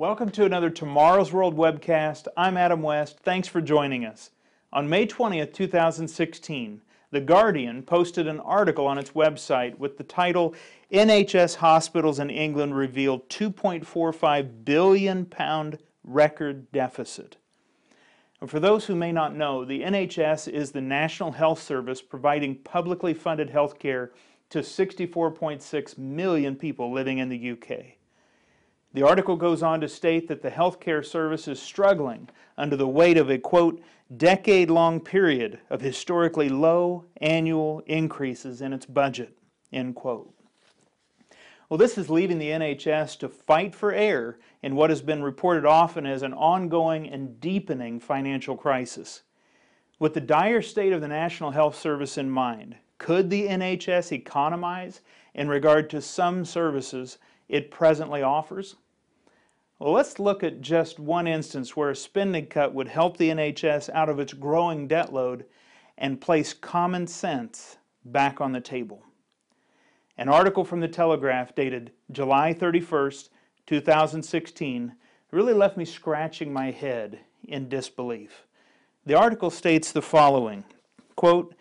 Welcome to another Tomorrow's World webcast. I'm Adam West. Thanks for joining us. On May 20th, 2016, The Guardian posted an article on its website with the title NHS Hospitals in England Reveal 2.45 billion pound record deficit. For those who may not know, the NHS is the National Health Service providing publicly funded health care to 64.6 million people living in the UK. The article goes on to state that the healthcare service is struggling under the weight of a quote, decade long period of historically low annual increases in its budget, end quote. Well, this is leaving the NHS to fight for air in what has been reported often as an ongoing and deepening financial crisis. With the dire state of the National Health Service in mind, could the NHS economize in regard to some services it presently offers? Well, let's look at just one instance where a spending cut would help the NHS out of its growing debt load and place common sense back on the table. An article from the Telegraph dated July 31st, 2016 really left me scratching my head in disbelief. The article states the following quote,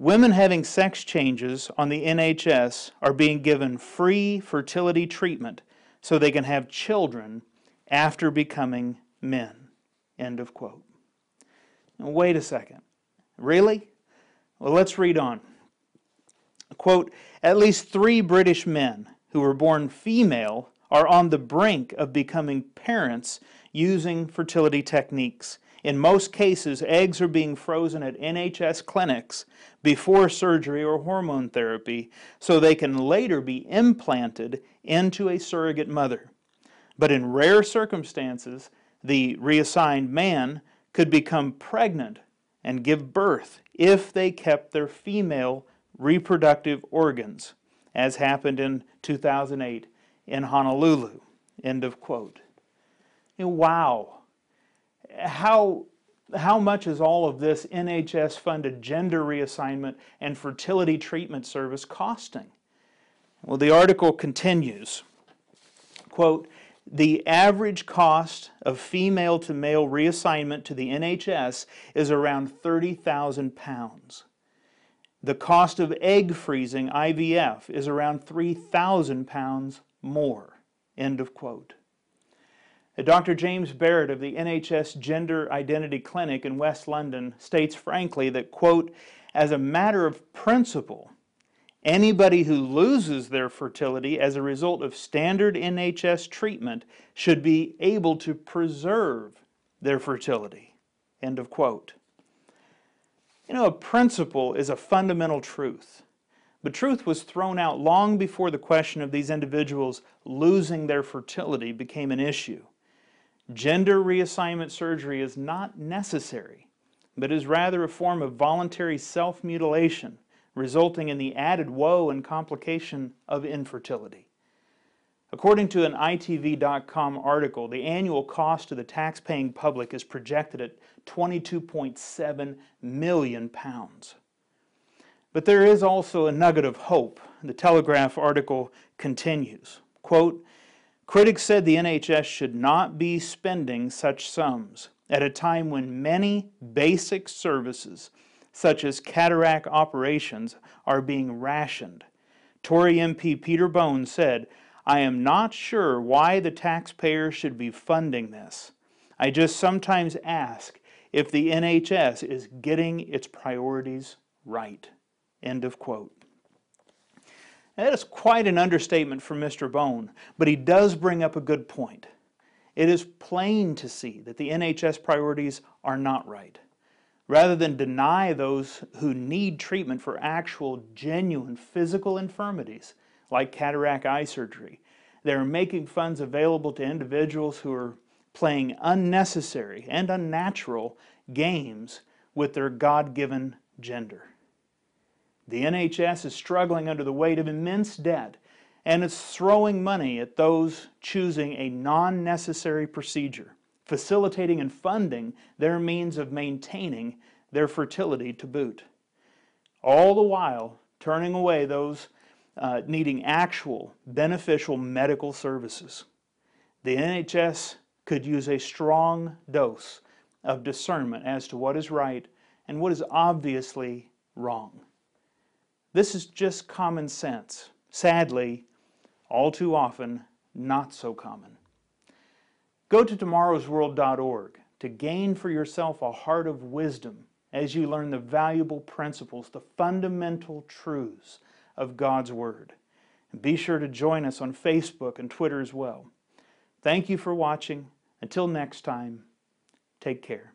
Women having sex changes on the NHS are being given free fertility treatment so they can have children after becoming men. End of quote. Now, wait a second. Really? Well, let's read on. Quote At least three British men who were born female are on the brink of becoming parents using fertility techniques. In most cases, eggs are being frozen at NHS clinics before surgery or hormone therapy so they can later be implanted into a surrogate mother. But in rare circumstances, the reassigned man could become pregnant and give birth if they kept their female reproductive organs, as happened in 2008 in Honolulu. End of quote. Wow how how much is all of this NHS funded gender reassignment and fertility treatment service costing? Well, the article continues quote, the average cost of female to male reassignment to the NHS is around 30,000 pounds. The cost of egg freezing IVF is around 3,000 pounds more. End of quote. Dr. James Barrett of the NHS Gender Identity Clinic in West London states frankly that, quote, as a matter of principle, anybody who loses their fertility as a result of standard NHS treatment should be able to preserve their fertility, end of quote. You know, a principle is a fundamental truth. But truth was thrown out long before the question of these individuals losing their fertility became an issue. Gender reassignment surgery is not necessary, but is rather a form of voluntary self mutilation, resulting in the added woe and complication of infertility. According to an ITV.com article, the annual cost to the tax-paying public is projected at 22.7 million pounds. But there is also a nugget of hope. The Telegraph article continues, quote, Critics said the NHS should not be spending such sums at a time when many basic services, such as cataract operations, are being rationed. Tory MP Peter Bone said, I am not sure why the taxpayer should be funding this. I just sometimes ask if the NHS is getting its priorities right. End of quote. That is quite an understatement from Mr. Bone, but he does bring up a good point. It is plain to see that the NHS priorities are not right. Rather than deny those who need treatment for actual, genuine physical infirmities, like cataract eye surgery, they are making funds available to individuals who are playing unnecessary and unnatural games with their God given gender. The NHS is struggling under the weight of immense debt and it's throwing money at those choosing a non necessary procedure, facilitating and funding their means of maintaining their fertility to boot. All the while turning away those uh, needing actual beneficial medical services. The NHS could use a strong dose of discernment as to what is right and what is obviously wrong. This is just common sense. Sadly, all too often, not so common. Go to tomorrowsworld.org to gain for yourself a heart of wisdom as you learn the valuable principles, the fundamental truths of God's Word. And be sure to join us on Facebook and Twitter as well. Thank you for watching. Until next time, take care.